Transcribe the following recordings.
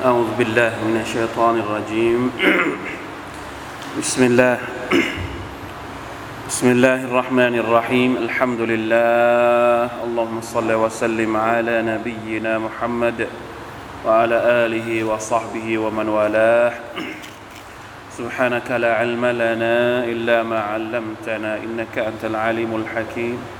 أعوذ بالله من الشيطان الرجيم. بسم الله. بسم الله الرحمن الرحيم. الحمد لله. اللهم صل وسلم على نبينا محمد وعلى آله وصحبه ومن والاه. سبحانك لا علم لنا إلا ما علمتنا إنك أنت العليم الحكيم.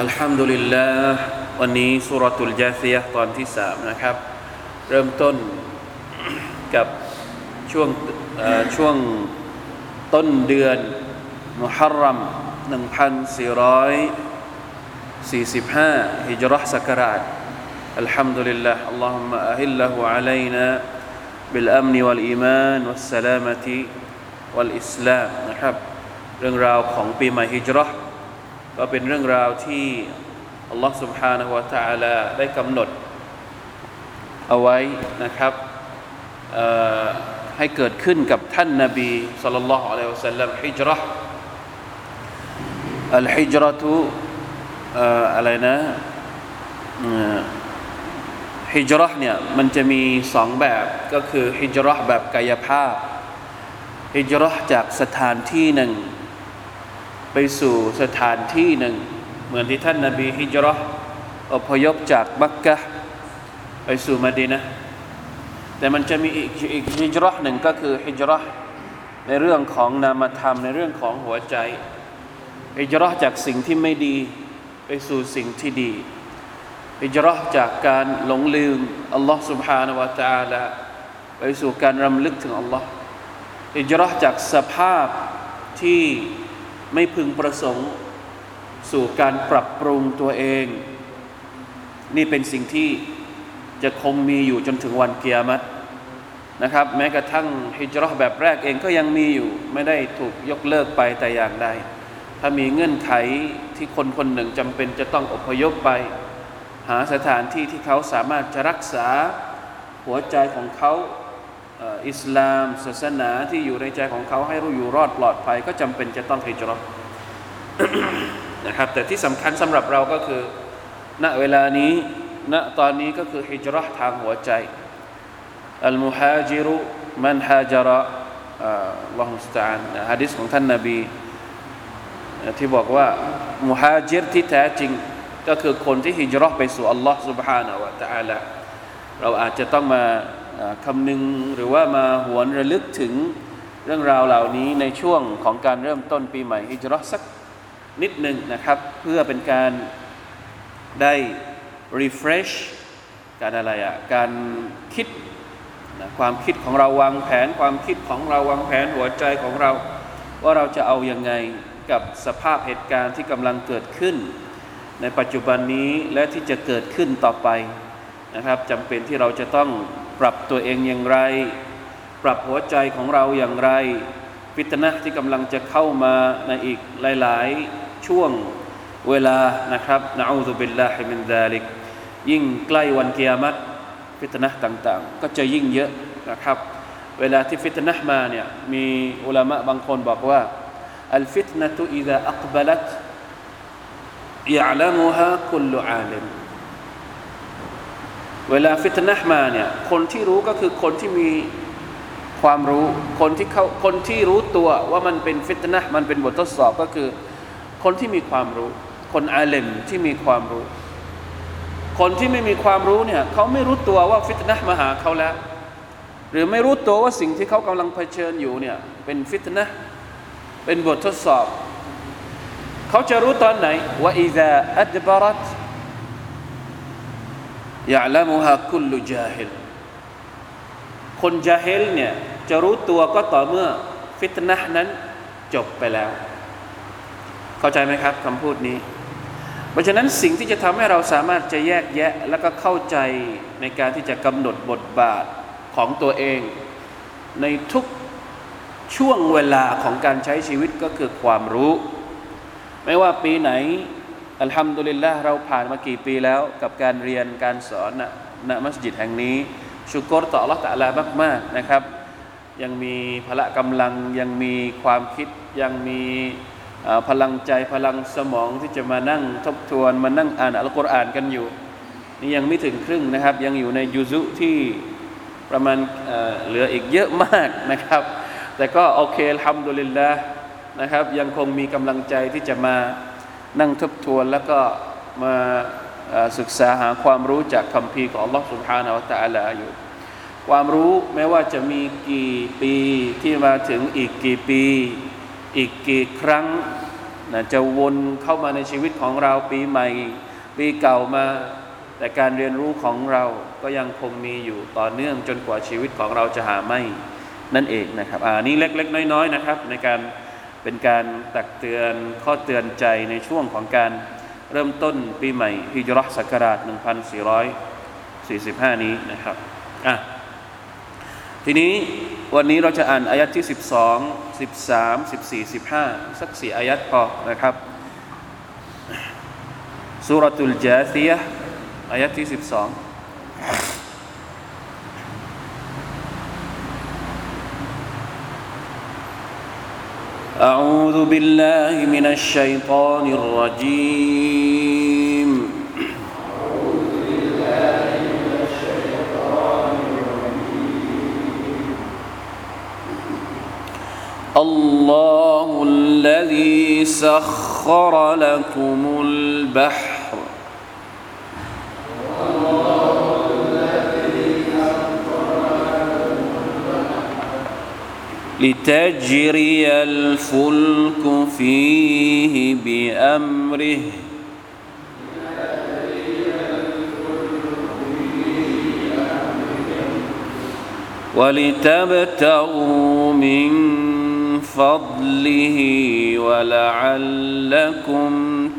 อัลฮัมดุลิลลาห์วันนี้สุรตุลจาซียตอนที่สามนะครับ เริ่มต้นกับช่วงช่วงต้นเดือนมุฮัรรัม1445ฮิจรัชสักราชอัลฮัมดุลิลลาห์อัลลอฮุมะอะฮิลลหูอะลัยนาบิลอัมนวัลอีมานวัสสลามะติวัลอิสลามนะครับ เรื่องราวของปีใหม่ฮิจรัช ก็เป็นเรื่องราวที่อัลลอฮ์ سبحانه และ تعالى ได้กำหนด เอาไว้นะครับให้เกิดขึ้นกับท่านนาบีสัลลัลลอฮุอะลัยฮิวะสัลลัมฮิจรัตอัลฮิจรัตุอะไรนะฮิจรัตเนี่ยมันจะมีสองแบบก็คือฮิจรัตแบบกายภาพฮิจรัตจากสถานที่หนึ่ง ไปสู่สถานที่หนึ่ง เหมือนที่ท่านนาบีฮิจรัอพยพจากมักกะไปสู่มดีนะแต่มันจะมีอีกอีกฮิจรัหนึ่งก็คือฮิจรัในเรื่องของนามธรรมในเรื่องของหัวใจฮิจรัจากสิ่งที่ไม่ดีไปสู่สิ่งที่ดีฮิจรัจากการหลงลืมอัลลอฮ์ سبحانه และ تعالى ไปสู่การรำลึกถึงอัลลอฮ์ฮิจรัจากสภาพที่ ไม่พึงประสงค์ สู่การปรับปรุงตัวเอง นี่เป็นสิ่งที่จะคงมีอยู่จนถึงวันเกียรตินะครับ แม้กระทั่งฮิจรัชแบบแรกเองก็ยังมีอยู่ ไม่ได้ถูกยกเลิกไปแต่อย่างใดถ้ามีเงื่อนไขที่คนคนหนึ่งจำเป็นจะต้องอพยพไป หาสถานที่ที่เขาสามารถจะรักษาหัวใจของเขา อิสลามศาสนาที่อยู่ในใจของเขาให้รู้อยู่รอดปลอดภัย ก็จำเป็นจะต้องฮิจรัชนะครับแต่ที่สำคัญสำหรับเราก็คือ ณเวลานี้ ณตอนนี้ก็คือฮิจรัชทางหัวใจอัลมุฮาจิรุมันฮาจระอัลลอฮฺมุสตานฮะดิษของท่านนาบีที่บอกว่ามุฮาจิรที่แท้จริง ก็คือคนที่ฮิจรัชไปสู่อัลลอฮฺ سبحانه และ تعالى เราอาจจะต้องมา คำนึงหรือว่ามาหวนระลึกถึงเรื่องราวเหล่านี้ในช่วงของการเริ่มต้นปีใหม่ฮิจรัสักนิดหนึ่งนะครับ เพื่อเป็นการได้ refresh การอะไรอะการคิดนะความคิดของเราวางแผน ความคิดของเราวางแผนหัวใจของเรา ว่าเราจะเอาอยัางไงกับสภาพเหตุการณ์ที่กำลังเกิดขึ้น ในปัจจุบันนี้และที่จะเกิดขึ้นต่อไปนะครับจำเป็นที่เราจะต้อง ปรับตัวเองอย่างไร ปรับหัวใจของเราอย่างไรฟิตนะที่กำลังจะเข้ามาในอีกหลาย ๆ ช่วงเวลานะครับนะอูซุบิลลาฮิมินซาลิกยิ่งใกล้วันเกียรติฟิตนะต่าง ๆ ก็จะยิ่งเยอะนะครับ เวลาที่ฟิตนะมาเนี่ยมีอุลามะบางคนบอกว่าอัลฟิตนะตุอิดะอักบลัตยะลัมุฮะคุลอาลิม เวลาฟิตนะมาเนี่ยคนที่รู้ก็คือคนที่มีความรู้คนที่เขาคนที่รู้ตัวว่ามันเป็นฟิตนะมันเป็นบททดสอบก็คือ คนที่มีความรู้ คนอาเลมที่มีความรู้ คนที่ไม่มีความรู้เนี่ยเขาไม่รู้ตัวว่าฟิตนะมาหาเขาแล้ว หรือไม่รู้ตัวว่าสิ่งที่เขากำลังเผชิญอยู่เนี่ยเป็นฟิตนะเป็นบททดสอบ เขาจะรู้ตอนไหนว่าอิซาอัดบารัต ยะละมุฮะคุลลุจาฮิลคนจาฮิลเนี่ยจะรู้ตัวก็ต่อเมื่อฟิตนะนั้นจบไปแล้ว เข้าใจไหมครับคำพูดนี้ เพราะฉะนั้นสิ่งที่จะทำให้เราสามารถจะแยกแยะ และก็เข้าใจในการที่จะกำหนดบทบาทของตัวเอง ในทุกช่วงเวลาของการใช้ชีวิตก็คือความรู้ ไม่ว่าปีไหน อัลฮัมดุลิลละเราผ่านมากี่ปีแล้วกับการเรียนการสอนณมัสยิดแห่งนี้ ชุกรต่อ Allah ตะลามาก ๆนะครับ ยังมีพละกำลังยังมีความคิดยังมีพลังใจพลังสมองที่จะมานั่งทบทวนมานั่งอ่านอัลกุรอานกันอยู่ นี่ยังไม่ถึงครึ่งนะครับ ยังอยู่ในยุซุที่ประมาณเหลืออีกเยอะมากนะครับ แต่ก็โอเคทำดุลิลละนะครับ ยังคงมีกำลังใจที่จะมา นั่งทบทวนแล้วก็มาศึกษาหาความรู้จากคำพีของ Allah سبحانه และ تعالى อยู่ ความรู้แม้ว่าจะมีกี่ปีที่มาถึงอีกกี่ปีอีกกี่ครั้งนะจะวนเข้ามาในชีวิตของเราปีใหม่ ปีเก่ามา แต่การเรียนรู้ของเราก็ยังคงมีอยู่ต่อเนื่องจนกว่าชีวิตของเราจะหาไม่นั่นเองนะครับอ่านี่เล็กๆ น้อยๆนะครับ ในการ เป็นการตักเตือนข้อเตือนใจในช่วงของการเริ่มต้นปีใหม่ฮิจรัชศักราช 1445 นี้นะครับอะทีนี้วันนี้เราจะอ่านอายัดที่ 12 13 14 15 สักสี่อายัดพอนะครับสุรตุลจาซียะอายัดที่ 12 أعوذ بالله من الشيطان الرجيم. الله الذي سخر لكم البحر لتجري الفلك فيه بأمره. ولتبتغوا من فضله ولعلكم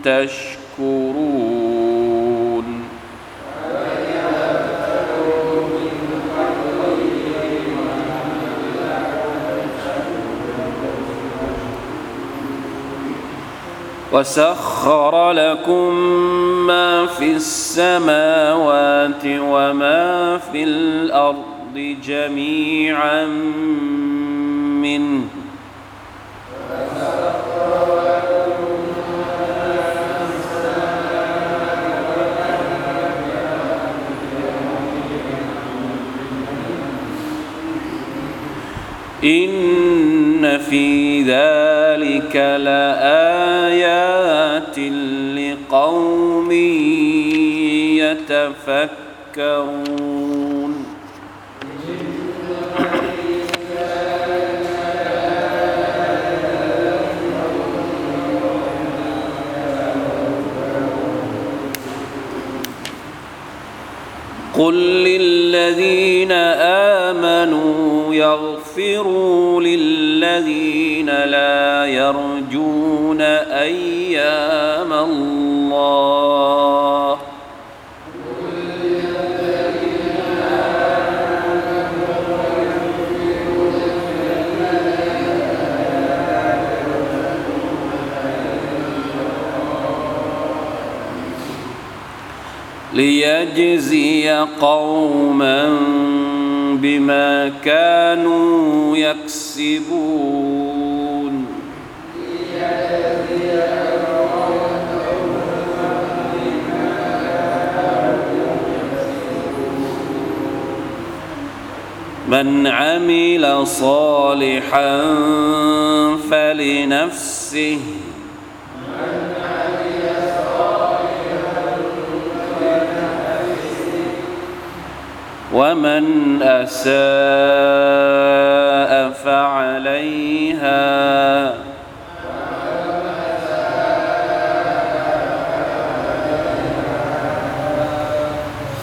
تشكرون. وسخر لكم ما في السماوات وما في الأرض جميعا منه. إن في ذلك لآيات لقوم يتفكرون قل للذين آمنوا يغفروا للذين لا يرجون أيام الله. ليجزي قوما بما كانوا يكسبون. من عمل صالحا فلنفسه ومن أساء فعليها.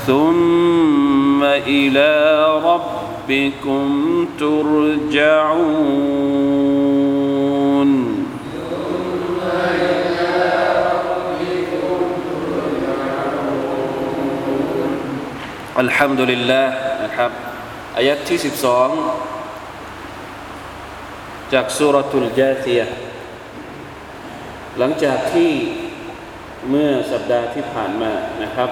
ثم إلى ربكم ترجعون. อัลฮัมดุลิลลาห์นะครับอายัดที่ 12 จากสุรทูลจาซียหลังจากที่เมื่อสัปดาห์ที่ผ่านมานะครับ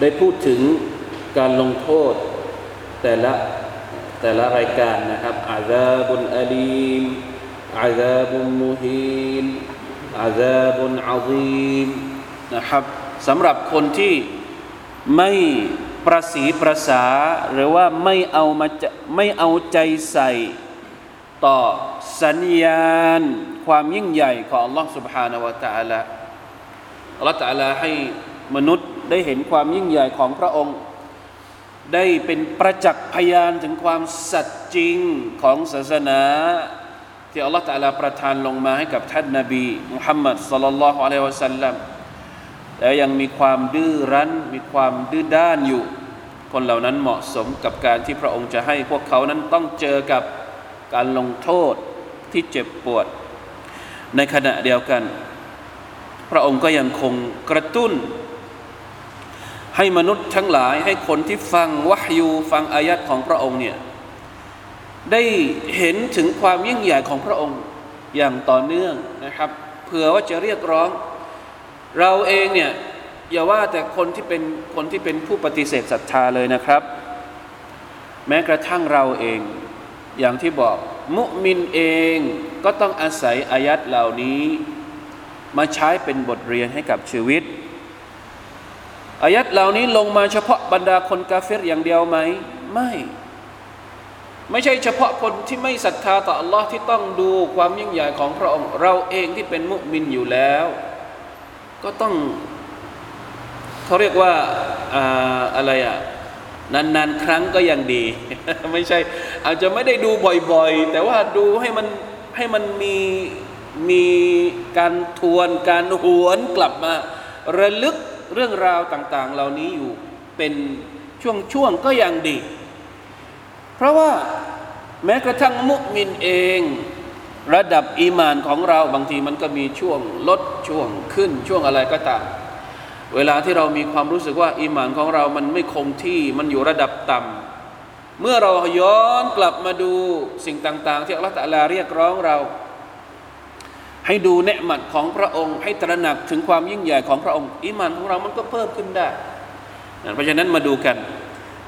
ได้พูดถึงการลงโทษแต่ละแต่ละรายการนะครับอาซาบุนอาลีมอาซาบุนมุฮีนอาซาบุนอาซีมนะครับสำหรับคนที่ ไม่ประสีประสา หรือว่าไม่เอามาจะไม่เอาใจใส่ ต่อสัญญาณ ความยิ่งใหญ่ของ Allah سبحانه และ تعالى Allah تعالى ให้มนุษย์ได้เห็นความยิ่งใหญ่ของพระองค์ ได้เป็นประจักษ์พยานถึงความสัตย์จริงของศาสนา ที่อัลลอฮฺตะลาประทานลงมาให้กับท่านนาบีมุฮัมมัดสัลลัลลอฮุอะลัยฮิวะสัลลัม แล้วยังมีความดื้อรั้น มีความดื้อด้านอยู่ คนเหล่านั้นเหมาะสมกับการที่พระองค์จะให้พวกเขานั้นต้องเจอกับการลงโทษที่เจ็บปวด ในขณะเดียวกัน พระองค์ก็ยังคงกระตุ้น ให้มนุษย์ทั้งหลายให้คนที่ฟังวะฮยูฟังอายัดของพระองค์เนี่ยได้เห็นถึงความยิ่งใหญ่ของพระองค์อย่างต่อเนื่องนะครับ เผื่อว่าจะเรียกร้อง เราเองเนี่ยอย่าว่าแต่คนที่เป็นคนที่เป็นผู้ปฏิเสธศรัทธาเลยนะครับ แม้กระทั่งเราเองอย่างที่บอก มุมินเองก็ต้องอาศัยอายัดเหล่านี้ มาใช้เป็นบทเรียนให้กับชีวิต อายัดเหล่านี้ลงมาเฉพาะบรรดาคนกาเฟรอย่างเดียวไหม ไม่ ไม่ใช่เฉพาะคนที่ไม่ศรัทธาต่อ Allah ที่ต้องดูความยิ่งใหญ่ของพระองค์ เราเองที่เป็นมุมินอยู่แล้ว ก็ต้องเขาเรียกว่าอาอะไรอะนานๆ ครั้งก็ยังดี ไม่ใช่ อาจจะไม่ได้ดูบ่อยๆ แต่ว่าดูให้มันให้มันมีมีการทวนการหวนกลับมา ระลึกเรื่องราวต่างๆ เหล่านี้อยู่เป็นช่วงๆก็ยังดี เพราะว่าแม้กระทั่งมุมินเอง ระดับอีมานของเราบางทีมันก็มีช่วงลดช่วงขึ้นช่วงอะไรก็ตาม เวลาที่เรามีความรู้สึกว่าอีมานของเรามันไม่คงที่มันอยู่ระดับต่ำเมื่อเราย้อนกลับมาดูสิ่งต่าง ๆ ที่อัลลอฮฺตะลาเรียกร้องเรา ให้ดูเนืหมัดของพระองค์ ให้ตระหนักถึงความยิ่งใหญ่ของพระองค์อีมานของเรามันก็เพิ่มขึ้นได้เพราะฉะนั้นมาดูกัน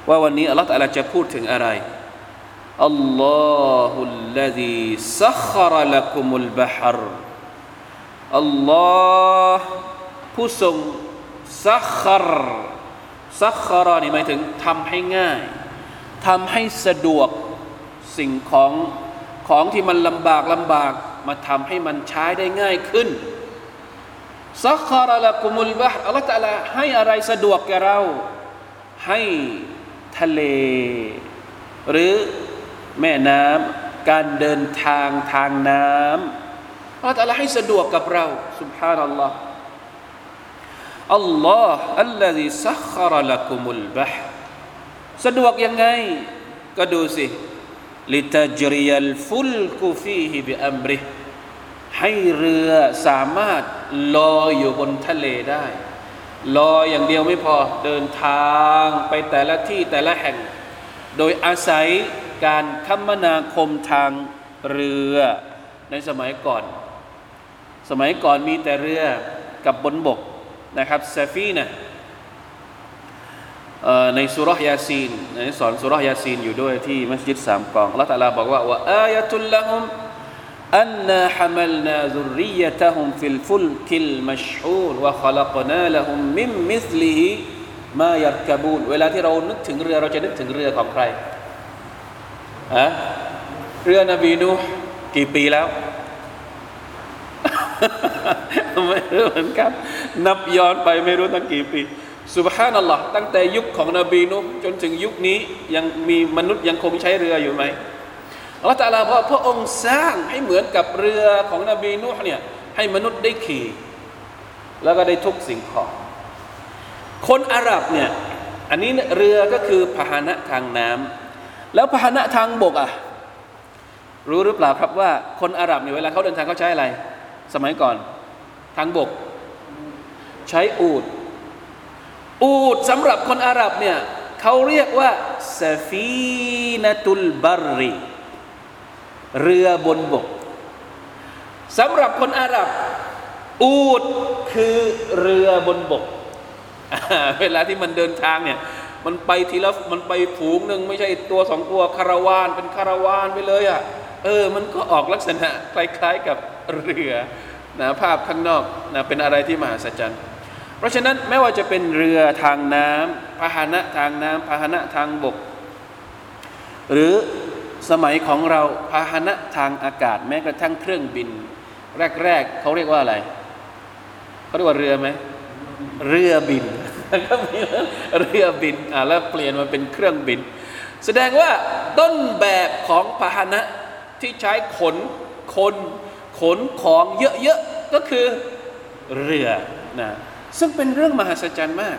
ว่าวันนี้อัลลอฮฺตะลาจะพูดถึงอะไร อัลลอฮุลลดีซัครละกุมุลบะฮรอัลลอฮ์ผู้ทรงซักครซักครนี่หมายถึงทำให้ง่ายทำให้สะดวกสิ่งของของที่มันลำบากลำบากมาทำให้มันใช้ได้ง่ายขึ้นซักครละกุมุลบะอัลลอฮฺตะลาให้อะไรสะดวกแก่เรา ให้ทะเล หรือ แม่น้ำการเดินทางทางน้ำอัลลอฮฺตะลาให้สะดวกกับเราสุบฮานัลลอฮ์อัลลอฮ์อัลลอฮีซัครละกุมุลบะสะดวกยังไง ก็ดูสิลิตาจริยัลฟุลกุฟีฮิบิอัมริให้เรือสามารถลอยอยู่บนทะเลได้ลอยอย่างเดียวไม่พอเดินทางไปแต่ละที่แต่ละแห่ง โดยอาศัย การคมนาคมทางเรือในสมัยก่อน สมัยก่อนมีแต่เรือกับบนบกนะครับسفينة ในสูเราะฮ์ยาซีนในสอนสูเราะฮ์ยาซีนอยู่ด้วยที่มัสยิดสามกองอัลลอฮ์ตะอาลาบอกว่าوآية لهم أنا حملنا ذريتهم في الفلك المشحون وخلقنا لهم من مثله ما يركبون เวลาที่เรานึกถึงเรือเราจะนึกถึงเรือของใคร อะเรือนบีนูห์กี่ปีแล้ว ไม่รู้เหมือนกัน นับย้อนไปไม่รู้ตั้งกี่ปีสุบฮานัลลอฮ์ตั้งแต่ยุคของนบีนุจนถึงยุคนี้ยังมีมนุษย์ยังคงใช้เรืออยู่ไหมอัลลอฮฺตาลาบอกพระองค์สร้างให้เหมือนกับเรือของนบีนุเนี่ยให้มนุษย์ได้ขี่ แล้วก็ได้ทุกสิ่งของ คนอาหรับเนี่ยอันนี้เรือก็คือพาหนะทางน้ำ แล้วพาหนะทางบกอะ รู้หรือเปล่าครับว่าคนอาหรับเนี่ยเวลาเขาเดินทางเขาใช้อะไร สมัยก่อน ทางบก ใช้อูด อูดสำหรับคนอาหรับเนี่ยเขาเรียกว่าซาฟีนตุลบารรีเรือบนบกสำหรับคนอาหรับ อูดคือเรือบนบก เวลาที่มันเดินทางเนี่ย มันไปทีละมันไปฝูงหนึ่งไม่ใช่ตัวสองตัวคาราวานเป็นคาราวานไปเลยอะ่ะเออ มันก็ออกลักษณะคล้ายๆกับเรือนะภาพข้างนอกนะเป็นอะไรที่มหัศจรรย์ เพราะฉะนั้นไม่ว่าจะเป็นเรือทางน้ำพาหนะทางน้ำพาหนะทางบก หรือสมัยของเราพาหนะทางอากาศ แม้กระทั่งเครื่องบิน แรกๆเขาเรียกว่าอะไรเขาเรียกว่าเรือไหมเรือบิน ก็มีเรือบินอ่าแล้วเปลี่ยนมาเป็นเครื่องบิน แสดงว่าต้นแบบของพาหนะที่ใช้ขนคนขนของเยอะๆก็คือเรือนะซึ่งเป็นเรื่องมหัศจรรย์มาก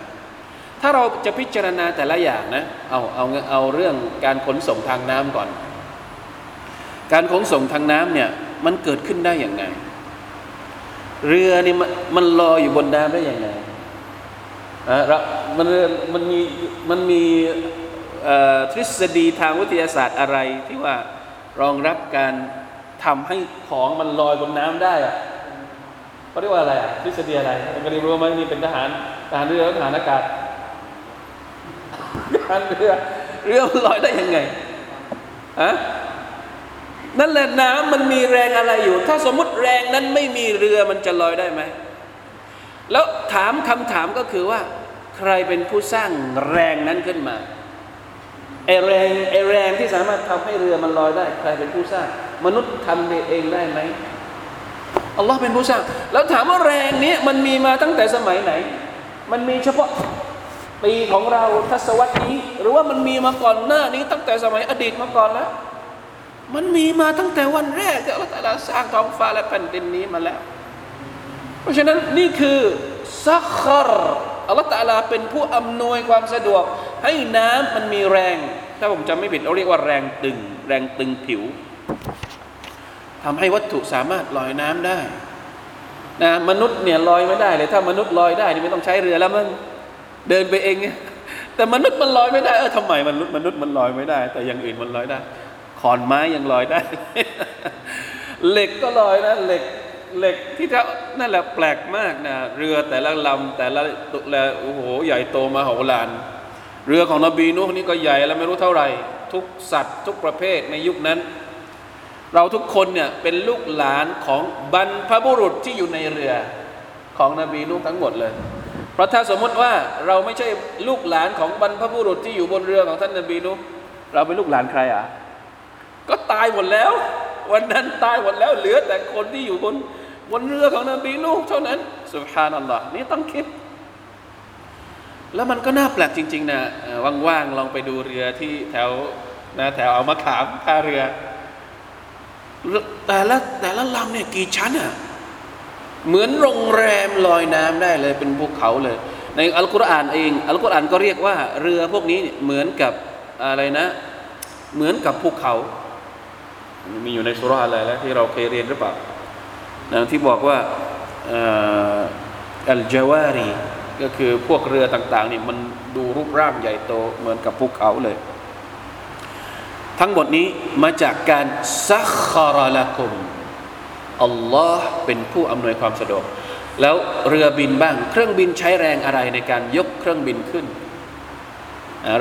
ถ้าเราจะพิจารณาแต่ละอย่างนะเอาเอาเอาเรื่องการขนส่งทางน้ำก่อน การขนส่งทางน้ำเนี่ยมันเกิดขึ้นได้อย่างไง เรือนี่มันลอยอยู่บนน้ำได้อย่างไง มันมันมีมันมีทฤษฎีทางวิทยาศาสตร์อะไรที่ว่ารองรับการทำให้ของมันลอยบนน้ำได้อะเขาเรียกว่าอะไรอะทฤษฎีอะไรกรีรู้ไหมนี่เป็นทหารทหารเรือทหารอากาศทหารเรือเรือมันลอยได้ยังไงอะนั่นแหละน้ำมันมีแรงอะไรอยู่ ถ้าสมมติแรงนั้นไม่มีเรือมันจะลอยได้ไหม แล้วถามคำถามก็คือว่า ใครเป็นผู้สร้างแรงนั้นขึ้นมาไอแรงไอแรงที่สามารถทำให้เรือมันลอยได้ ใครเป็นผู้สร้าง มนุษย์ทำเองได้ไหมอัลลอฮ์เป็นผู้สร้าง แล้วถามว่าแรงนี้มันมีมาตั้งแต่สมัยไหน มันมีเฉพาะปีของเราทศวรรษนี้ หรือว่ามันมีมาก่อนหน้านี้ตั้งแต่สมัยอดีตมาก่อนแล้ว มันมีมาตั้งแต่วันแรกที่อัลลอฮฺสร้างท้องฟ้าและแผ่นดินนี้มาแล้ว เพราะฉะนั้นนี่คือซักครอัลลอฮฺตาลาเป็นผู้อำนวยความสะดวก ให้น้ำมันมีแรง ถ้าผมจำไม่ผิดเราเรียกว่าแรงตึง แรงตึงผิวทำให้วัตถุสามารถลอยน้ำได้นะมนุษย์เนี่ยลอยไม่ได้เลย ถ้ามนุษย์ลอยได้นี่ไม่ต้องใช้เรือแล้วมันเดินไปเองแต่มนุษย์มันลอยไม่ได้เออทำไมมนุษย์มนุษย์มันลอยไม่ได้ แต่อย่างอื่นมันลอยได้ขอนไม้ยังลอยได้ เหล็กก็ลอยนะเหล็ก เหล็กที่เท่านั่นแหละแปลกมากนะเรือแต่ละลำแต่ละตุละโอ้โหใหญ่โตมาโหฬารเรือของนบีนุนี่ก็ใหญ่แล้วไม่รู้เท่าไหร่ ทุกสัตว์ ทุกประเภทในยุคนั้น เราทุกคนเนี่ยเป็นลูกหลานของบรรพบุรุษที่อยู่ในเรือของนบีนุทั้งหมดเลย เพราะถ้าสมมติว่าเราไม่ใช่ลูกหลานของบรรพบุรุษที่อยู่บนเรือของท่านนบีนุเราเป็นลูกหลานใครอะก็ตายหมดแล้ว วันนั้นตายหมดแล้วเหลือแต่คนที่อยู่บน บนเรือของนบีนูเท่านั้นสุบฮานัลลอฮ์นี่ต้องคิด แล้วมันก็น่าแปลกจริง ๆ นะว่างๆลองไปดูเรือที่แถวนะแถวเอามาขามท่าเรือ แต่ละแต่ละลำเนี่ยกี่ชั้นอะเหมือนโรงแรมลอยน้ำได้เลยเป็นภูเขาเลย ในอัลกุรอานเองอัลกุรอานก็เรียกว่าเรือพวกนี้เหมือนกับอะไรนะ เหมือนกับภูเขา มีอยู่ในสุราอะไรแล้วที่เราเคยเรียนหรือเปล่า นะที่บอกว่าอัลจาวารีก็คือพวกเรือต่างๆนี่มันดูรูปร่างใหญ่โตเหมือนกับภูเขาเลย ทั้งหมดนี้มาจากการซักคาราละกุมอัลลอฮ์เป็นผู้อำนวยความสะดวก แล้วเรือบินบ้าง เครื่องบินใช้แรงอะไรในการยกเครื่องบินขึ้น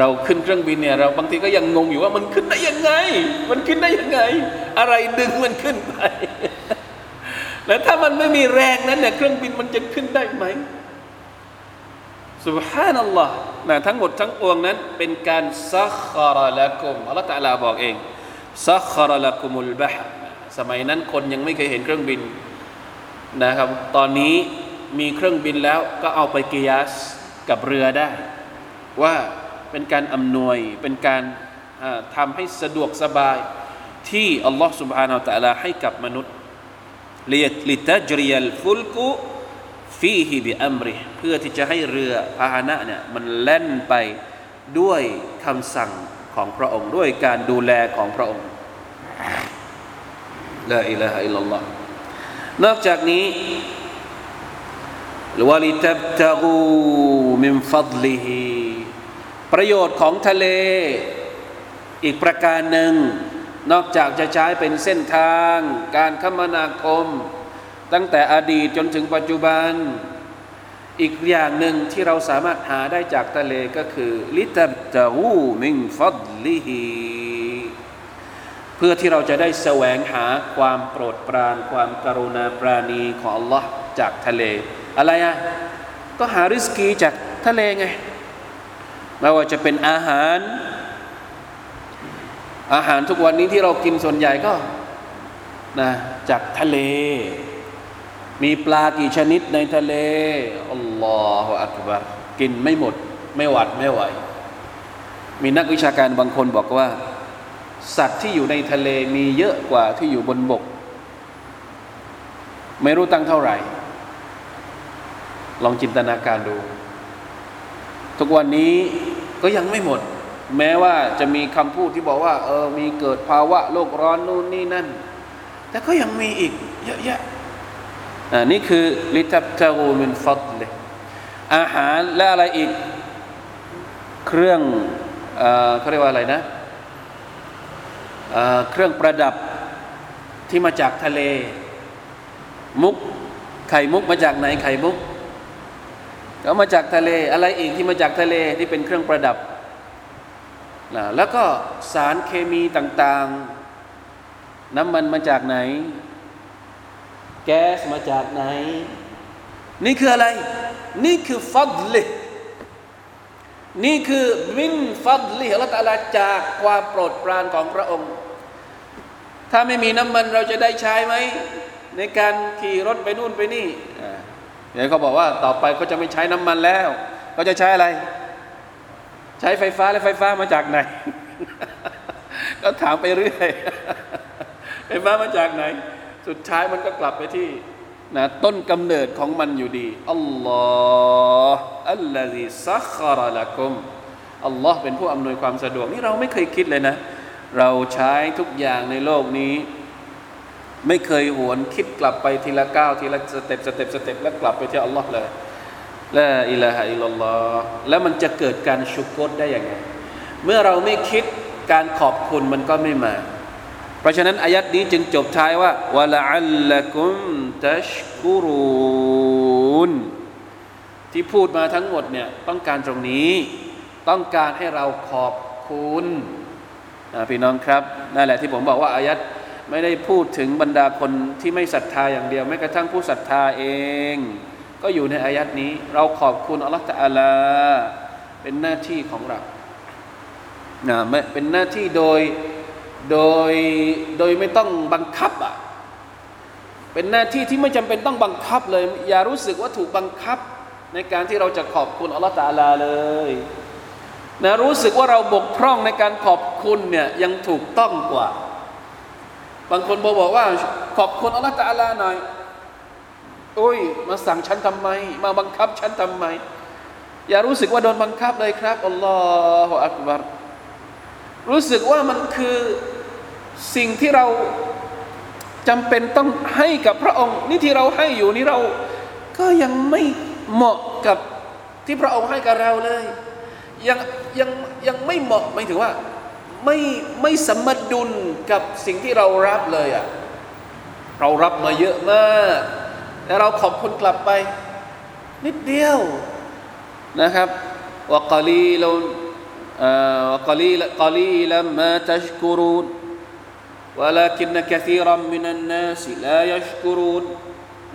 เราขึ้นเครื่องบินเนี่ยเราบางทีก็ยังงงอยู่ว่ามันขึ้นได้ยังไง มันขึ้นได้ยังไง อะไรดึงมันขึ้นไป แล้วถ้ามันไม่มีแรงนั้นเนี่ยเครื่องบินมันจะขึ้นได้ไหมสุบฮานัลลอฮ์นะทั้งหมดทั้งปวงนั้น เป็นการซักคาระละกุมอัลลอฮ์ตะลาบอกเองซักคาระละกุมุลบะฮ์สมัยนั้นคนยังไม่เคยเห็นเครื่องบินนะครับ ตอนนี้มีเครื่องบินแล้วก็เอาไปกียาสกับเรือได้ ว่าเป็นการอำนวยเป็นการทำให้สะดวกสบายที่อัลลอฮ์สุบฮานาอัลตะลาให้กับมนุษย์ ลิตจริยัลฟุลกุฟีฮิบิอัมริเพื่อที่จะให้เรือพาหนะเนี่ยมันแล่นไปด้วยคำสั่งของพระองค์ ด้วยการดูแลของพระองค์ลาอิลาฮะอิลลัลลอฮ์นอกจากนี้วลิตับตะกูมินฟัดลิฮีประโยชน์ของทะเล อีกประการหนึ่ง นอกจากจะใช้เป็นเส้นทาง การคมนาคม ตั้งแต่อดีตจนถึงปัจจุบัน อีกอย่างหนึ่งที่เราสามารถหาได้จากทะเลก็คือลิตับตะกูมินฟัดลิฮีเพื่อที่เราจะได้แสวงหาความโปรดปราน ความกรุณาปราณีของ Allah จากทะเล อะไรอะก็หาริสกีจากทะเลไงไม่ว่าจะเป็นอาหาร อาหารทุกวันนี้ที่เรากินส่วนใหญ่ก็นะจากทะเล มีปลากี่ชนิดในทะเลอัลลอฮฺอักบารกินไม่หมด ไม่หวัดไม่ไหว มีนักวิชาการบางคนบอกว่า สัตว์ที่อยู่ในทะเลมีเยอะกว่าที่อยู่บนบก ไม่รู้ตั้งเท่าไหร่ ลองจินตนาการดู ทุกวันนี้ก็ยังไม่หมด แม้ว่าจะมีคำพูดที่บอกว่า เออมีเกิดภาวะโลกร้อนนู่นนี่นั่น แต่ก็ยังมีอีกเยอะแยะอ่านี่คือลิทับตารูมินฟัดเลยอาหารและอะไรอีก เครื่องเอ่อเขาเรียกว่าอะไรนะเอ่อเครื่องประดับที่มาจากทะเล มุกไข่มุกมาจากไหนไข่มุกก็มาจากทะเล อะไรอีกที่มาจากทะเลที่เป็นเครื่องประดับ นะแล้วก็สารเคมีต่างๆ น้ำมันมาจากไหน แก๊สมาจากไหน นี่คืออะไร นี่คือฟัดลินี่คือมินฟัดลิอัลลอฮฺตาลาจากความโปรดปรานของพระองค์ ถ้าไม่มีน้ำมันเราจะได้ใช้ไหม ในการขี่รถไปนู่นไปนี่เดี๋ยวเขาบอกว่าต่อไปเขาจะไม่ใช้น้ำมันแล้วเขาจะใช้อะไร ใช้ไฟฟ้าและไฟฟ้ามาจากไหน ก็ถามไปเรื่อยไฟฟ้ามาจากไหน สุดท้ายมันก็กลับไปที่นะต้นกำเนิดของมันอยู่ดีอัลลอฮ์الله الذي سخر لكم อัลลอฮ์เป็นผู้อำนวยความสะดวกนี่เราไม่เคยคิดเลยนะ เราใช้ทุกอย่างในโลกนี้ ไม่เคยหวนคิดกลับไปทีละก้าวทีละ step step step แล้วกลับไปที่อัลลอฮ์เลย ละอิลาฮะอิลลัลลอฮ์แล้วมันจะเกิดการชุกรได้ยังไง เมื่อเราไม่คิดการขอบคุณมันก็ไม่มา เพราะฉะนั้นอายัดนี้จึงจบท้ายว่าวะละอัลละกุมตัชกุรุนที่พูดมาทั้งหมดเนี่ยต้องการตรงนี้ ต้องการให้เราขอบคุณพี่น้องครับนั่นแหละที่ผมบอกว่าอายัดไม่ได้พูดถึงบรรดาคนที่ไม่ศรัทธาอย่างเดียวแม้กระทั่งผู้ศรัทธาเอง ก็อยู่ในอายัดนี้ เราขอบคุณอัลลอฮฺตะอาลาเป็นหน้าที่ของเรานะเป็นหน้าที่โดยโดยโดยไม่ต้องบังคับอะเป็นหน้าที่ที่ไม่จำเป็นต้องบังคับเลย อย่ารู้สึกว่าถูกบังคับ ในการที่เราจะขอบคุณอัลลอฮฺตะอาลาเลยนะรู้สึกว่าเราบกพร่องในการขอบคุณเนี่ยยังถูกต้องกว่า บางคนบอกว่า ขอบคุณอัลลอฮฺตะอาลาหน่อย โอ้ย มาสั่งฉันทำไม มาบังคับฉันทำไม อย่ารู้สึกว่าโดนบังคับเลยครับอัลลอฮฺอักบารรู้สึกว่ามันคือสิ่งที่เราจำเป็นต้องให้กับพระองค์ นี่ที่เราให้อยู่นี่เรา ก็ยังไม่เหมาะกับที่พระองค์ให้กับเราเลย ยังยังยังไม่เหมาะไม่ถึงว่าไม่ไม่สมดุลกับสิ่งที่เรารับเลยอะ่ะเรารับมาเยอะมาก แต่เราขอบคุณกลับไป นิดเดียวนะครับวกาลีลวกาลีกาลีลมาตัชกุรูน ولكن كثيرا من الناس لا يشكرون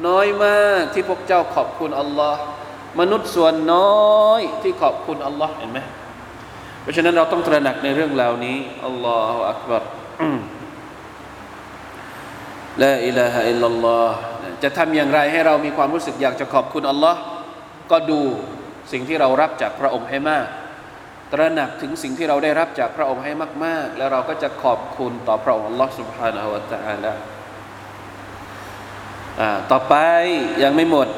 น้อยมากที่พวกเจ้าขอบคุณอัลลอฮ์มนุษย์ส่วนน้อยที่ขอบคุณอัลลอฮ์เห็นไหมเพราะฉะนั้นเราต้องตระหนักในเรื่องเหล่านี้อัลลอฮฺอักบาร ละอิลาฮะอิลลัลลอฮ์จะทำอย่างไรให้เรามีความรู้สึกอยากจะขอบคุณอัลลอฮ์ก็ดูสิ่งที่เรารับจากพระองค์ให้มาก ตระหนักถึงสิ่งที่เราได้รับจากพระองค์ให้มาก ๆ แล้วเราก็จะขอบคุณต่อพระองค์อัลลอฮ์ سبحانه และ تعالى ต่อไปยังไม่หมด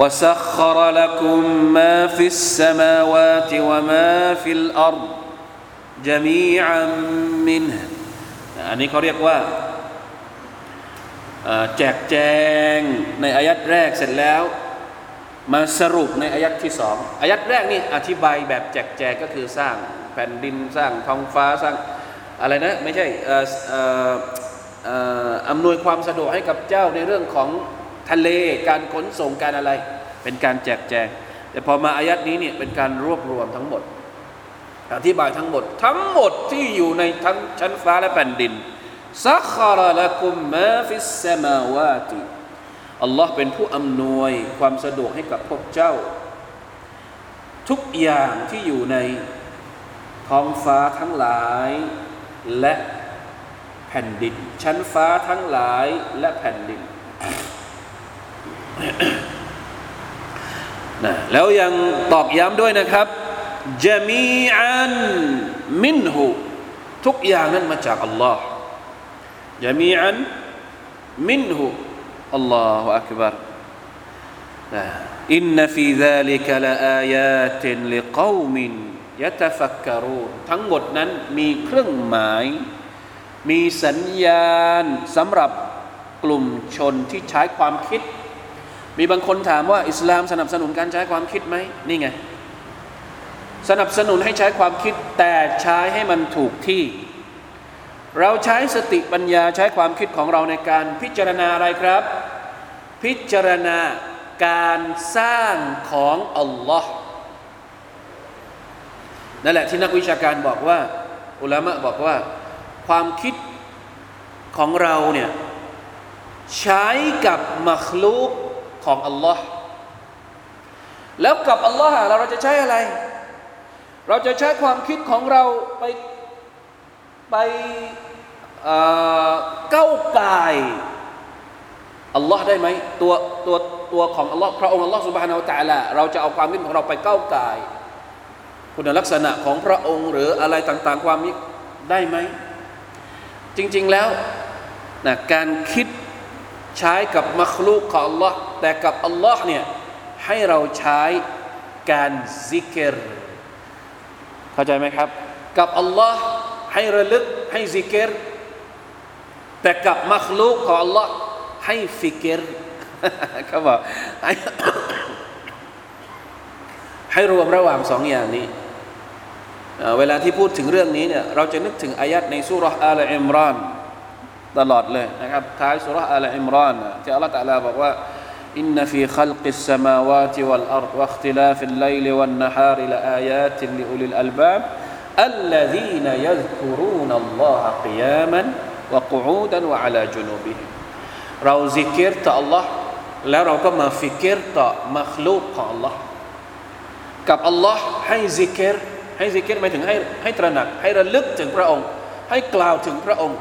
وسخر لكم ما في السماوات وما في الأرض جميعا منه อันนี้เขาเรียกว่าแจกแจงในอายัดแรกเสร็จแล้ว มาสรุปในอายัดที่สองอายัดแรกนี่อธิบายแบบแจกแจงก็คือสร้างแผ่นดินสร้างท้องฟ้าสร้างอะไรนะไม่ใช่อำนวยความสะดวกให้กับเจ้าในเรื่องของทะเลการขนส่งการอะไร เป็นการแจกแจง แต่พอมาอายัดนี้เนี่ยเป็นการรวบรวมทั้งหมด อธิบายทั้งหมด ทั้งหมดที่อยู่ในทั้งชั้นฟ้าและแผ่นดินซักคาระละกุมมาฟิสสมาวาติอัลลอฮ์เป็นผู้อำนวยความสะดวกให้กับพวกเจ้า ทุกอย่างที่อยู่ในท้องฟ้าทั้งหลายและแผ่นดิน ชั้นฟ้าทั้งหลายและแผ่นดินนะแล้วยังตอกย้ำด้วยนะครับ จมีอันมินหูทุกอย่างนั้นมาจากอัลลอฮ์จมีอันมินหูอัลลอฮฺอักบารอินนฟีซาลิกลาอายาตินลิกอมินยะตฟักกรูทั้งหมดนั้นมีเครื่องหมาย มีสัญญาณสำหรับกลุ่มชนที่ใช้ความคิด มีบางคนถามว่าอิสลามสนับสนุนการใช้ความคิดไหมนี่ไง สนับสนุนให้ใช้ความคิดแต่ใช้ให้มันถูกที่ เราใช้สติปัญญาใช้ความคิดของเราในการพิจารณาอะไรครับ พิจารณาการสร้างของอัลลอฮ์นั่นแหละที่นักวิชาการบอกว่า อุลามะบอกว่า ความคิดของเราเนี่ยใช้กับมัคลูกของอัลลอฮ์แล้วกับอัลลอฮ์เราจะใช้อะไร เราจะใช้ความคิดของเราไปไปเก้าไก่อัลลอฮ์ได้ไหมตัวตัวตัวของอัลลอฮ์พระองค์อัลลอฮ์สุบฮานาอัลตะลาเราจะเอาความคิดของเราไปเก้าไก่คุณลักษณะของพระองค์ หรืออะไรต่างๆความนี้ได้ไหม จริงๆแล้วนะการคิดใช้กับมัคลูกของ Allah แต่กับ Allah เนี่ยให้เราใช้การซิกร เข้าใจไหมครับ กับ Allah ให้ระลึกให้ซิกรแต่กับมัคลูกของ Allah ให้ฟิกรเขาบอกให้ให้รวมระหว่างสองอย่างนี้ เวลาที่พูดถึงเรื่องนี้เนี่ยเราจะนึกถึงอายัดในสุรษอัลอิมรานตลอดเลยนะครับท้ายสุรษอัลอิมรานที่อัลลอฮฺตะลาบอกว่า إن في خلق السماوات والأرض واختلاف الليل والنهار لآيات لأولي الألباب الذين يذكرون الله قياما وقعودا وعلى جنوبهم เราซิกรต่อ Allah แล้วเราก็มาฟิกรต่อมัคลูกของ Allah กับ Allah ให้ซิกรให้ซิกเกตหมายถึงให้ให้ตระหนักให้ระลึกถึงพระองค์ ให้กล่าวถึงพระองค์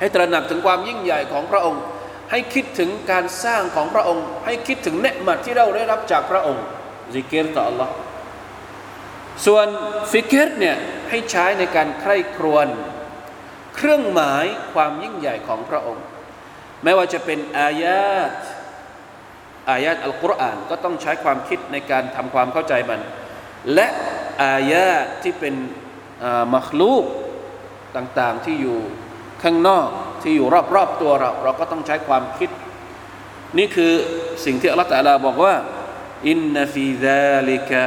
ให้ตระหนักถึงความยิ่งใหญ่ของพระองค์ ให้คิดถึงการสร้างของพระองค์ ให้คิดถึงเนืมัดที่เราได้รับจากพระองค์ซิกเกตต่อ Allah ส่วนฟิกเกตเนี่ยให้ใช้ในการใคร่ครวญเครื่องหมายความยิ่งใหญ่ของพระองค์ ไม่ว่าจะเป็นآيات آيات อัลกุรอานก็ต้องใช้ความคิดในการทำความเข้าใจมัน และآيات ที่เป็น مخلوق ต่างๆที่อยู่ ข้างนอกที่อยู่รอบๆตัวเรา เราก็ต้องใช้ความคิด นี่คือสิ่งที่อัลลอฮฺตะลาบอกว่าอินนฟีซาลิกะ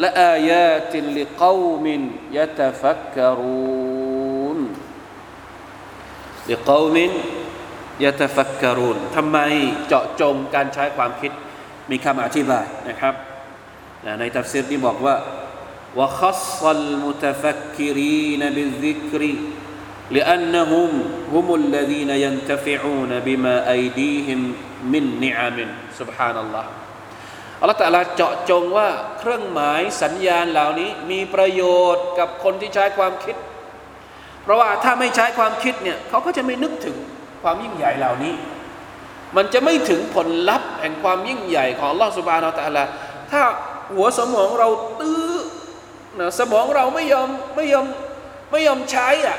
และอายาติลิกอมินยะตฟักกรูนลิกอมินยะตฟักกรูนทำไมเจาะจงการใช้ความคิดมีคำอธิบายนะครับในตัฟซีรที่บอกว่า وخص المتفكرين بالذكر لأنهم هم الذين ينتفعون بما أيديهم من نعم سبحان الله อัลลอฮฺตะลาเจาะจงว่าเครื่องหมายสัญญาณเหล่านี้มีประโยชน์กับคนที่ใช้ความคิด เพราะว่าถ้าไม่ใช้ความคิดเนี่ยเขาก็จะไม่นึกถึงความยิ่งใหญ่เหล่านี้ มันจะไม่ถึงผลลัพธ์แห่งความยิ่งใหญ่ของอัลลอฮฺสุบานอัลตะลาถ้าหัวสมองเราตื้อนะสมองเราไม่ยอมไม่ยอมไม่ยอมใช้อ่ะ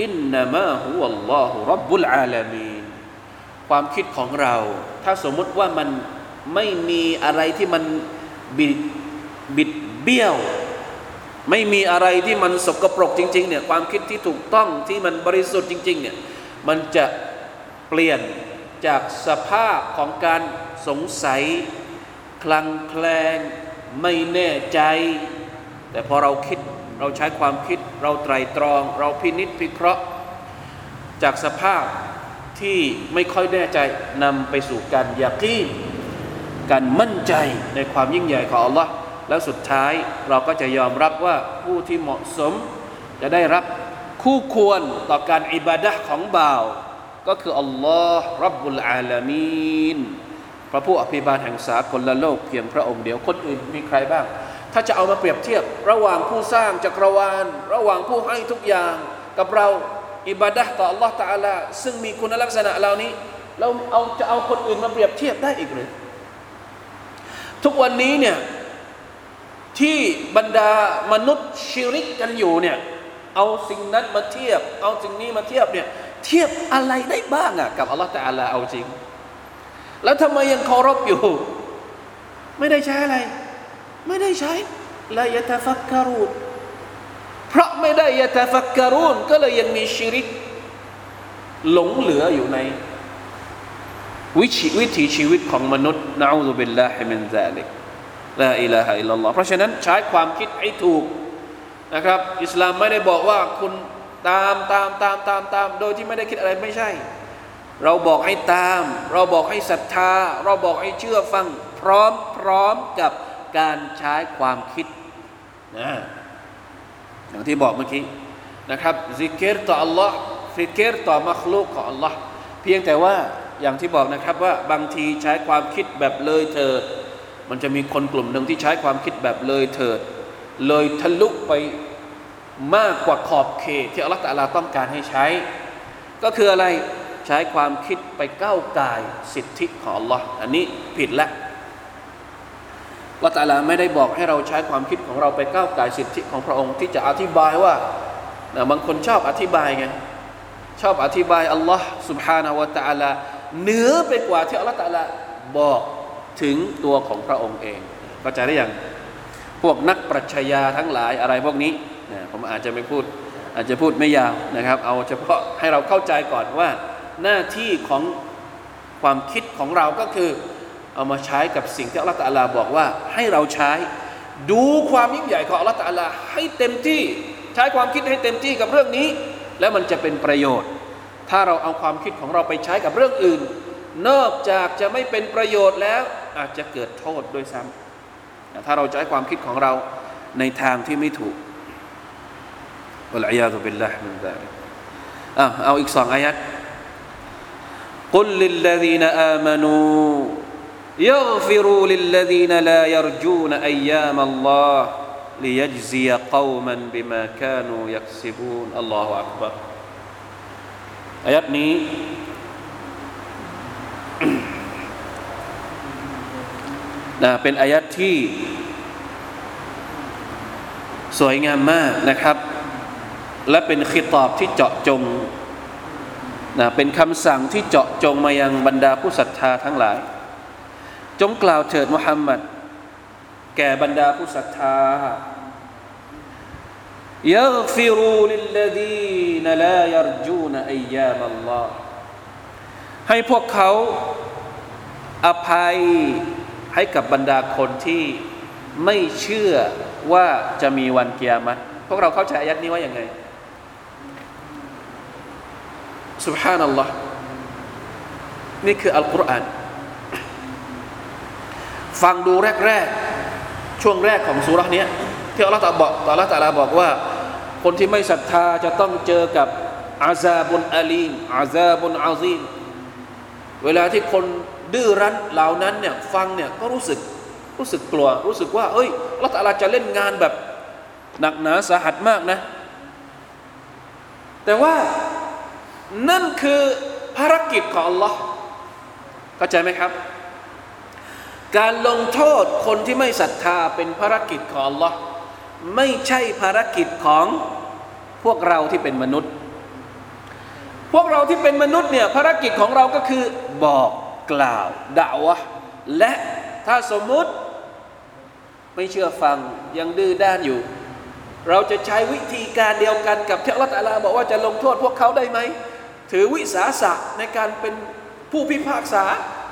อินนามะฮุวัลลอฮุรับบุลอาลามีนความคิดของเรา ถ้าสมมุติว่ามันไม่มีอะไรที่มันบิดบิดเบี้ยว ไม่มีอะไรที่มันสกปรกจริง ๆ เนี่ย ความคิดที่ถูกต้องที่มันบริสุทธิ์จริง ๆ เนี่ย มันจะเปลี่ยนจากสภาพของการสงสัย คลังแคลงไม่แน่ใจ แต่พอเราคิด เราใช้ความคิดเราไตรตรอง เราพินิษพิเคราะห์ จากสภาพที่ไม่ค่อยแน่ใจนำไปสู่การยากีนการมั่นใจในความยิ่งใหญ่ของ Allah แล้วสุดท้ายเราก็จะยอมรับว่าผู้ที่เหมาะสม จะได้รับคู่ควรต่อการอิบาดะของบ่าว ก็คืออัลลอฮ์รับบุลอาลามีนพระผู้อภิบาลแห่งสากลโลกเพียงพระองค์เดียวคนอื่นมีใครบ้าง ถ้าจะเอามาเปรียบเทียบ ระหว่างผู้สร้างจักรวาล ระหว่างผู้ให้ทุกอย่าง กับเราอิบาดะต่อ Allah ตาลาซึ่งมีคุณลักษณะเหล่านี้เราเอาจะเอาคนอื่นมาเปรียบเทียบได้อีกหรือทุกวันนี้เนี่ยที่บรรดามนุษย์ชิริกกันอยู่เนี่ยเอาสิ่งนั้นมาเทียบ เอาสิ่งนี้มาเทียบเนี่ยเทียบอะไรได้บ้างอะกับอัลลอฮฺตะอาลาเอาจริง แล้วทำไมยังเคารพอยู่ ไม่ได้ใช้อะไร ไม่ได้ใช้ لا يتفكرون เพราะไม่ได้ يتفكرون ก็เลยยังมีชิริก หลงเหลืออยู่ใน วิถีวิถีชีวิตของมนุษย์نعوذ بالله من ذلك لا إله إلا الله เพราะฉะนั้นใช้ความคิดให้ถูกนะครับ อิสลามไม่ได้บอกว่าคุณตามตามตามตามตาม โดยที่ไม่ได้คิดอะไรไม่ใช่ เราบอกให้ตาม เราบอกให้ศรัทธา เราบอกให้เชื่อฟัง พร้อมพร้อมกับ การใช้ความคิดนะอย่างที่บอกเมื่อกี้นะครับซิกเกตต่อ Allah ซิกเกตต่อมัคลูกของ Allah เพียงแต่ว่าอย่างที่บอกนะครับว่าบางทีใช้ความคิดแบบเลยเถิด มันจะมีคนกลุ่มหนึ่งที่ใช้ความคิดแบบเลยเถิด เลยทะลุไปมากกว่าขอบเขตที่อัลลอฮฺตะลาต้องการให้ใช้ ก็คืออะไรใช้ความคิดไปก้าวไก่สิทธิของอัลลอฮ์อันนี้ผิดละ ละตาลาไม่ได้บอกให้เราใช้ความคิดของเราไปก้าวไก่สิทธิของพระองค์ที่จะอธิบายว่าบางคนชอบอธิบายไงชอบอธิบายอัลลอฮ์ سبحانه และ تعالى เหนือไปกว่าที่อัลลอฮฺตะลาบอกถึงตัวของพระองค์เองก็จะได้อย่างพวกนักปรัชญาทั้งหลายอะไรพวกนี้นะผมอาจจะไม่พูด อาจจะพูดไม่ยาวนะครับ เอาเฉพาะให้เราเข้าใจก่อนว่า หน้าที่ของความคิดของเราก็คือ เอามาใช้กับสิ่งที่อัลลอฮฺตะลาบอกว่า ให้เราใช้ดูความยิ่งใหญ่ของอัลลอฮฺตะลาให้เต็มที่ใช้ความคิดให้เต็มที่กับเรื่องนี้ แล้วมันจะเป็นประโยชน์ถ้าเราเอาความคิดของเราไปใช้กับเรื่องอื่น นอกจากจะไม่เป็นประโยชน์แล้วอาจจะเกิดโทษด้วยซ้ำถ้าเราใช้ความคิดของเราในทางที่ไม่ถูกอัลอยาตุบิลลาฮ์มินซาลิกเอาอีกสองอายัด قل للذين آمنوا يغفروا للذين لا يرجون أيام الله ليجزي قوما بما كانوا يكسبون الله أكبر อายัดนี้นะเป็นอายัดที่ สวยงามมากนะครับ และเป็นคิตอบที่เจาะจงนะเป็นคำสั่งที่เจาะจงมายังบรรดาผู้ศรัทธาทั้งหลาย จงกล่าวเถิดมุฮัมมัด แก่บรรดาผู้ศรัทธา يغفروا للذين لا يرجون أيام الله ให้พวกเขาอภัยให้กับบรรดาคนที่ไม่เชื่อว่าจะมีวันเกียรติพวกเราเข้าใจอายัดนี้ว่าอย่างไง سبحان الله นี่คืออัลกุรอาน ฟังดูแรกๆ ช่วงแรกของสุรานี้ที่อัลลอฮฺตาบอกอัลลอฮฺตาลาบอกว่า คนที่ไม่ศรัทธาจะต้องเจอกับอาซาบุนอาลีมอาซาบุนอาซีมเวลาที่คนดื้อรั้นเหล่านั้นเนี่ยฟังเนี่ยก็รู้สึกรู้สึกกลัว รู้สึกว่า เอ้ยอัลลอฮฺตาลาจะเล่นงานแบบหนักหนาสาหัสมากนะ แต่ว่านั่นคือภารกิจของอัลลอฮ์เข้าใจไหมครับ การลงโทษคนที่ไม่ศรัทธาเป็นภารกิจของ Allah ไม่ใช่ภารกิจของพวกเราที่เป็นมนุษย์ พวกเราที่เป็นมนุษย์เนี่ยภารกิจของเราก็คือบอกกล่าวด่าวะและถ้าสมมุติไม่เชื่อฟังยังดื้อด้านอยู่ เราจะใช้วิธีการเดียวกันกับที่อัลลอฮฺตลาบอกว่าจะลงโทษพวกเขาได้ไหม ถือวิสาสะในการเป็นผู้พิพากษา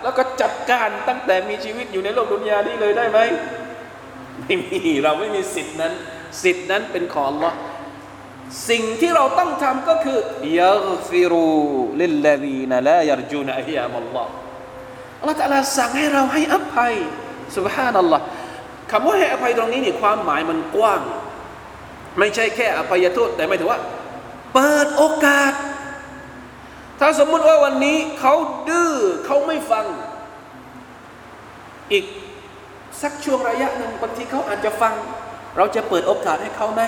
แล้วก็จัดการตั้งแต่มีชีวิตอยู่ในโลกดุนยานี้เลยได้ไหมไม่มีเราไม่มีสิทธินั้น สิทธินั้นเป็นของ Allah สิ่งที่เราต้องทำก็คือยักฟิรูลิลลดีนลายรจูนอัยามัลลอฮ์อัลลอฮฺตะลาสั่งให้เราให้อภัยสุบฮานัลลอฮ์คำว่าให้อภัยตรงนี้นี่ความหมายมันกว้าง ไม่ใช่แค่อภัยโทษ แต่หมายถึงว่า เปิดโอกาส ถ้าสมมุติว่าวันนี้เขาดื้อเขาไม่ฟัง อีกสักช่วงระยะหนึ่งบางทีเขาอาจจะฟัง เราจะเปิดโอกาสให้เขาไหม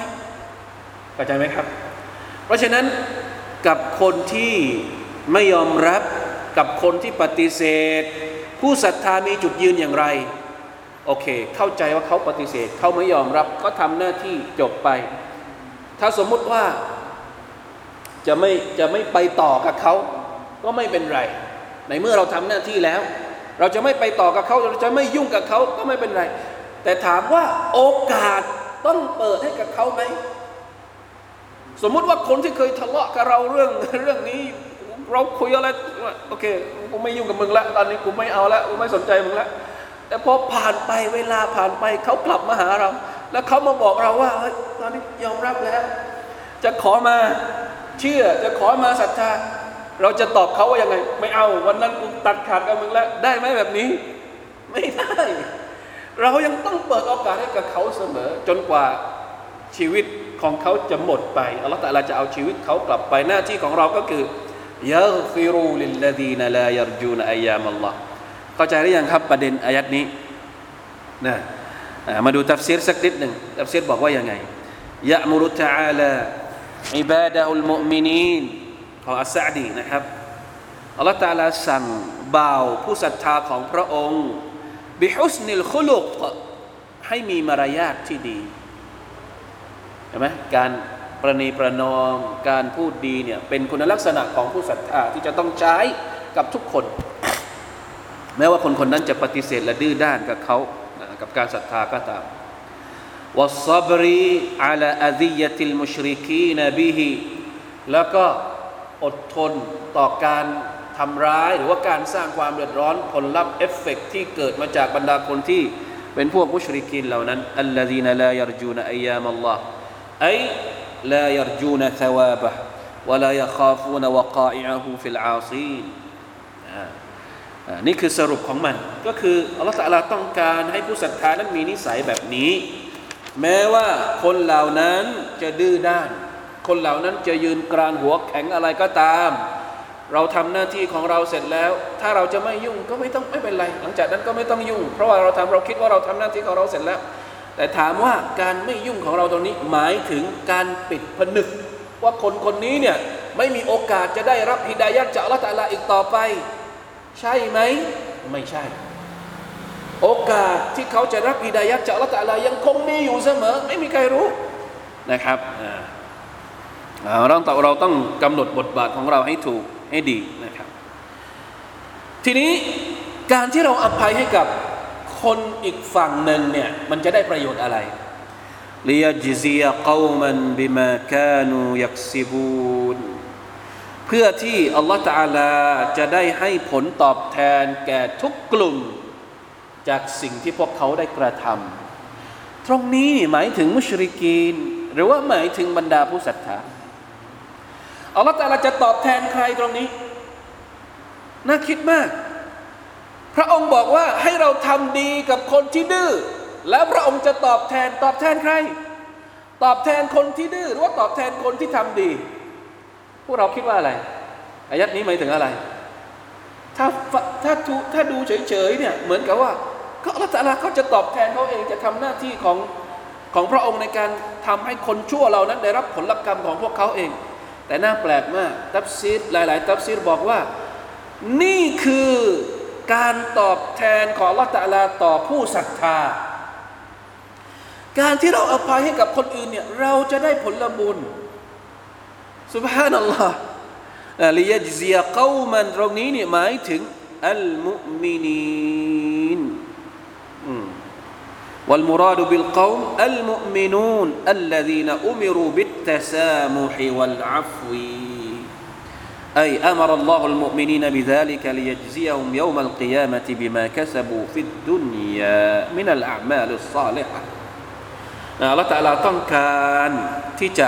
เข้าใจไหมครับ เพราะฉะนั้นกับคนที่ไม่ยอมรับกับคนที่ปฏิเสธ ผู้ศรัทธามีจุดยืนอย่างไร โอเค เข้าใจว่าเขาปฏิเสธ เขาไม่ยอมรับก็ทำหน้าที่จบไป ถ้าสมมุติว่า จะไม่จะไม่ไปต่อกับเขาก็ไม่เป็นไร ในเมื่อเราทำหน้าที่แล้ว เราจะไม่ไปต่อกับเขาเราจะไม่ยุ่งกับเขาก็ไม่เป็นไร แต่ถามว่าโอกาสต้องเปิดให้กับเขาไหมสมมุติว่าคนที่เคยทะเลาะกับเราเรื่องเรื่องนี้ เราคุยอะไรโอเคกูไม่ยุ่งกับมึงละตอนนี้กูไม่เอาละกูไม่สนใจมึงละแต่พอผ่านไปเวลาผ่านไปเขากลับมาหาเรา แล้วเขามาบอกเราว่าตอนนี้ยอมรับแล้ว จะขอมา เชื่อจะขอมาศรัทธา เราจะตอบเขาว่ายังไง ไม่เอา วันนั้นกูตัดขาดกับมึงแล้ว ได้ไหมแบบนี้ ไม่ได้ เรายังต้องเปิดโอกาสให้กับเขาเสมอ จนกว่าชีวิตของเขาจะหมดไปอัลลอฮฺตะอาลาจะเอาชีวิตเขากลับไปหน้าที่ของเราก็คือยาฟิรูลิลลดีนลายรจูนอายามัลลอฮ์เข้าใจหรือยังครับประเด็นอายัดนี้นะมาดูตัฟซีรสักนิดหนึ่งตัฟซีรบอกว่ายังไงยะมุรุตะอาลา อิบาดะอุลมุมินีนของอัสซาดีนะครับอัลลอฮฺตาลาสั่งบ่าวผู้ศรัทธาของพระองค์บิฮุสนิลคุลุกให้มีมารยาทที่ดีเห็นไหมการประนีประนอมการพูดดีเนี่ยเป็นคุณลักษณะของผู้ศรัทธาที่จะต้องใช้กับทุกคน แม้ว่าคนคนนั้นจะปฏิเสธและดื้อด้านกับเขากับการศรัทธาก็ตาม วัสบรีอาลาอซิยติลมุชริกีนบิฮิแล้วก็อดทนต่อการทำร้ายหรือว่าการสร้างความเดือดร้อนผลลัพธ์เอฟเฟกที่เกิดมาจากบรรดาคนที่เป็นพวกมุชริกีนเหล่านั้นอัลลดีนลายรจูนอัยยามัลลอฮ์ أي لا يرجون ثوابه ولا يخافون وقائعه في العاصين นี่คือสรุปของมัน ก็คืออัลลอฮฺตะลาต้องการให้ผู้ศรัทธานั้นมีนิสัยแบบนี้ แม้ว่าคนเหล่านั้นจะดื้อด้าน คนเหล่านั้นจะยืนกรานหัวแข็งอะไรก็ตาม เราทำหน้าที่ของเราเสร็จแล้ว ถ้าเราจะไม่ยุ่งก็ไม่ต้องไม่เป็นไร หลังจากนั้นก็ไม่ต้องยุ่ง เพราะว่าเราทำเราคิดว่าเราทำหน้าที่ของเราเสร็จแล้ว แต่ถามว่าการไม่ยุ่งของเราตรงนี้หมายถึงการปิดผนึก ว่าคนคนนี้เนี่ยไม่มีโอกาสจะได้รับฮิดายัดจากอัลลอฮฺตาลาอีกต่อไป ใช่ไหม ไม่ใช่ โอกาสที่เขาจะรับฮิดายัดจากลลอฮฺตาลายังคงมีอยู่เสมอ ไม่มีใครรู้นะครับเราต้องเราต้องกำหนดบทบาทของเราให้ถูกให้ดีนะครับ ทีนี้การที่เราอภัยให้กับคนอีกฝั่งหนึ่งเนี่ยมันจะได้ประโยชน์อะไรลียจซียกอมันบิมาคานูยักซิบูนเพื่อที่อัลลอฮฺตาลาจะได้ให้ผลตอบแทนแก่ทุกกลุ่ม จากสิ่งที่พวกเขาได้กระทำตรงนี้หมายถึงมุชริกีน หรือว่าหมายถึงบรรดาผู้ศรัทธาอัลลอฮฺตาลาจะตอบแทนใครตรงนี้ น่าคิดมาก พระองค์บอกว่าให้เราทำดีกับคนที่ดื้อแล้วพระองค์จะตอบแทนตอบแทนใคร ตอบแทนคนที่ดื้อหรือว่าตอบแทนคนที่ทำดี พวกเราคิดว่าอะไรอายัดนี้หมายถึงอะไร ถ้าถ้าดูถ้าดูเฉยๆเนี่ยเหมือนกับว่าก็อัลลอฮฺเขาจะตอบแทนเขาเองจะทำหน้าที่ของของพระองค์ในการทำให้คนชั่วเรานั้นได้รับผลกรรมของพวกเขาเอง แต่น่าแปลกมาก ตับซีดหลายๆ ตับซีดบอกว่า นี่คือการตอบแทนของละตะลาต่อผู้ศรัทธา การที่เราอภัยให้กับคนอื่นเนี่ยเราจะได้ผลบุญสุบฮานัลลอฮ์ ลิยจซียกามันตรงนี้เนี่ยหมายถึงอัลมุมินีน والمراد بالقوم المؤمنون الذين أمروا بالتسامح والعفو أي أمر الله المؤمنين بذلك ليجزيهم يوم القيامة بما كسبوا في الدنيا من الأعمال الصالحة อัลลอฮฺตะลาต้องการที่จะ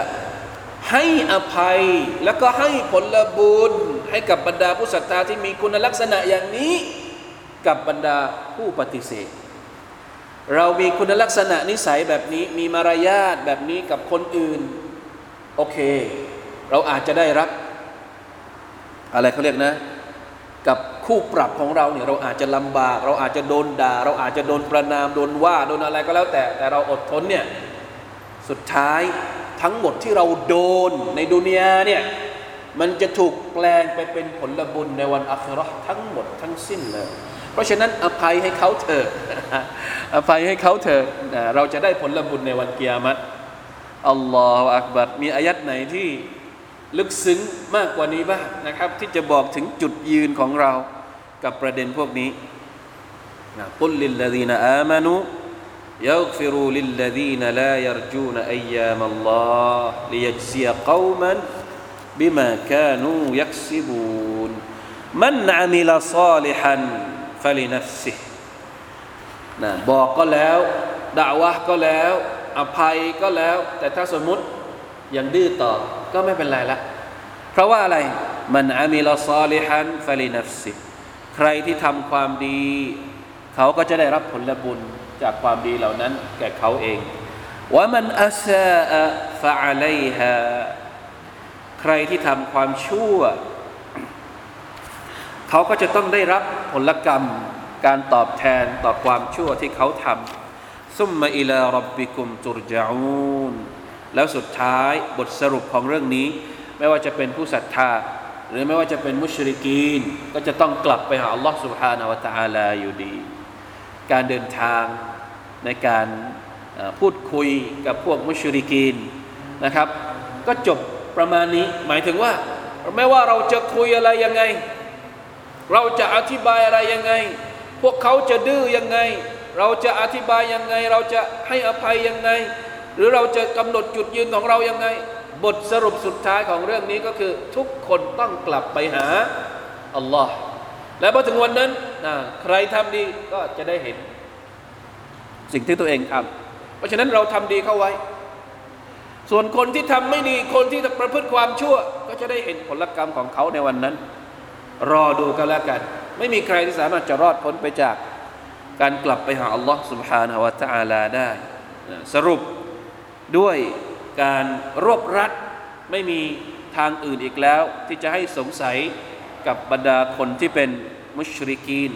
ให้อภัยแล้วก็ให้ผลบุญให้กับบรรดาผู้ศรัทธาที่มีคุณลักษณะอย่างนี้ กับบรรดาผู้ปฏิเสธ เรามีคุณลักษณะนิสัยแบบนี้มีมารยาทแบบนี้กับคนอื่น โอเค เราอาจจะได้รับ อะไรเขาเรียกนะ กับคู่ปรับของเราเนี่ยเราอาจจะลำบาก เราอาจจะโดนด่า เราอาจจะโดนประนามโดนว่าโดนอะไรก็แล้วแต่แต่เราอดทนเนี่ยสุดท้าย ทั้งหมดที่เราโดนในดุนยาเนี่ยมันจะถูกแปลงไปเป็นผลบุญในวันอัคราทั้งหมดทั้งสิ้นเลย เพราะฉะนั้นอภัยให้เขาเถอะอภัยให้เขาเถอะเราจะได้ผลบุญในวันเกียรติอัลลอฮฺอักบัดมีอายัดไหนที่ลึกซึ้งมากกว่านี้บ้างนะครับ ที่จะบอกถึงจุดยืนของเรากับประเด็นพวกนี้กุลลิลลดีนอามานุ يغفر للذين لا يرجون أيام الله ليجزي قوما بما كانوا يكسبون من عمل صالحا فلنفسه นะบอกก็แล้วด่าวะก็แล้ว อภัยก็แล้ว แต่ถ้าสมมติยังดื้อต่อก็ไม่เป็นไรละ เพราะว่าอะไร มันอามิลซอลิฮันฟลินัฟซิใครที่ทำความดี เขาก็จะได้รับผลบุญจากความดีเหล่านั้นแก่เขาเองว่ามันอาซาฟะอะไลฮะใครที่ทำความชั่ว เขาก็จะต้องได้รับผลกรรม การตอบแทนต่อความชั่วที่เขาทำซุมมาอิลารับบิคุมตุรจาอูนแล้วสุดท้ายบทสรุปของเรื่องนี้ ไม่ว่าจะเป็นผู้ศรัทธา หรือไม่ว่าจะเป็นมุชริกีน ก็จะต้องกลับไปหาอัลลอฮ์ سبحانه และ تعالى อยู่ดี การเดินทางในการพูดคุยกับพวกมุชริกีนนะครับ ก็จบประมาณนี้ หมายถึงว่า ไม่ว่าเราจะคุยอะไรยังไง เราจะอธิบายอะไรยังไง พวกเขาจะดื้อยังไง เราจะอธิบายยังไง เราจะให้อภัยยังไง หรือเราจะกำหนดจุดยืนของเรายังไง บทสรุปสุดท้ายของเรื่องนี้ก็คือ ทุกคนต้องกลับไปหาอัลลอฮ์ และพอถึงวันนั้นใครทำดีก็จะได้เห็นสิ่งที่ตัวเองทำ เพราะฉะนั้นเราทำดีเข้าไว้ ส่วนคนที่ทำไม่ดี คนที่ประพฤติความชั่ว ก็จะได้เห็นผลกรรมของเขาในวันนั้น รอดูกันแล้วกัน ไม่มีใครที่สามารถจะรอดพ้นไปจาก การกลับไปหาอัลลอฮ์ سبحانه และ تعالى ได้ สรุปด้วยการรวบรัดไม่มีทางอื่นอีกแล้ว ที่จะให้สงสัย กับบรรดาคนที่เป็นมุชริกีน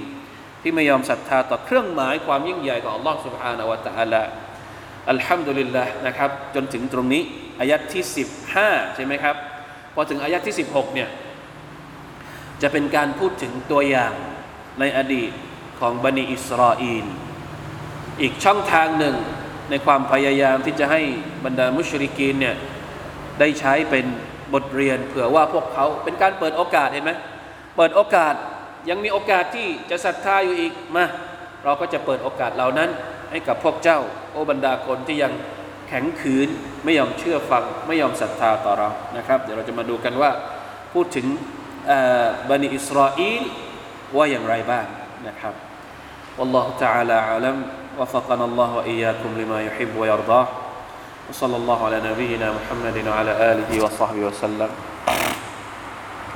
ที่ไม่ยอมศรัทธาต่อเครื่องหมายความยิ่งใหญ่ของ Allah سبحانه และ تعالى อัลฮัมดุลิลละนะครับ จนถึงตรงนี้อายัดที่ 15 ใช่ไหมครับ พอถึงอายัดที่ 16 เนี่ย จะเป็นการพูดถึงตัวอย่างในอดีตของบันิอิสราเอลอีกช่องทางหนึ่งในความพยายามที่จะให้บรรดามุชริกีนเนี่ย ได้ใช้เป็นบทเรียนเผื่อว่าพวกเขาเป็นการเปิดโอกาสเห็นไหม เปิดโอกาสยังมีโอกาสที่จะศรัทธาอยู่อีกมาเราก็จะเปิดโอกาสเหล่านั้น ให้กับพวกเจ้า โอบรรดาคนที่ยังแข็งขืนไม่ยอมเชื่อฟัง ไม่ยอมศรัทธาต่อเรานะครับ เดี๋ยวเราจะมาดูกันว่าพูดถึงบันิอิสราเอลว่าอย่างไรบ้างนะครับ والله تعالى أعلم وفقنا الله وإياكم لما يحب ويرضاه وصلى الله على نبينا محمد وعلى آله وصحبه وسلم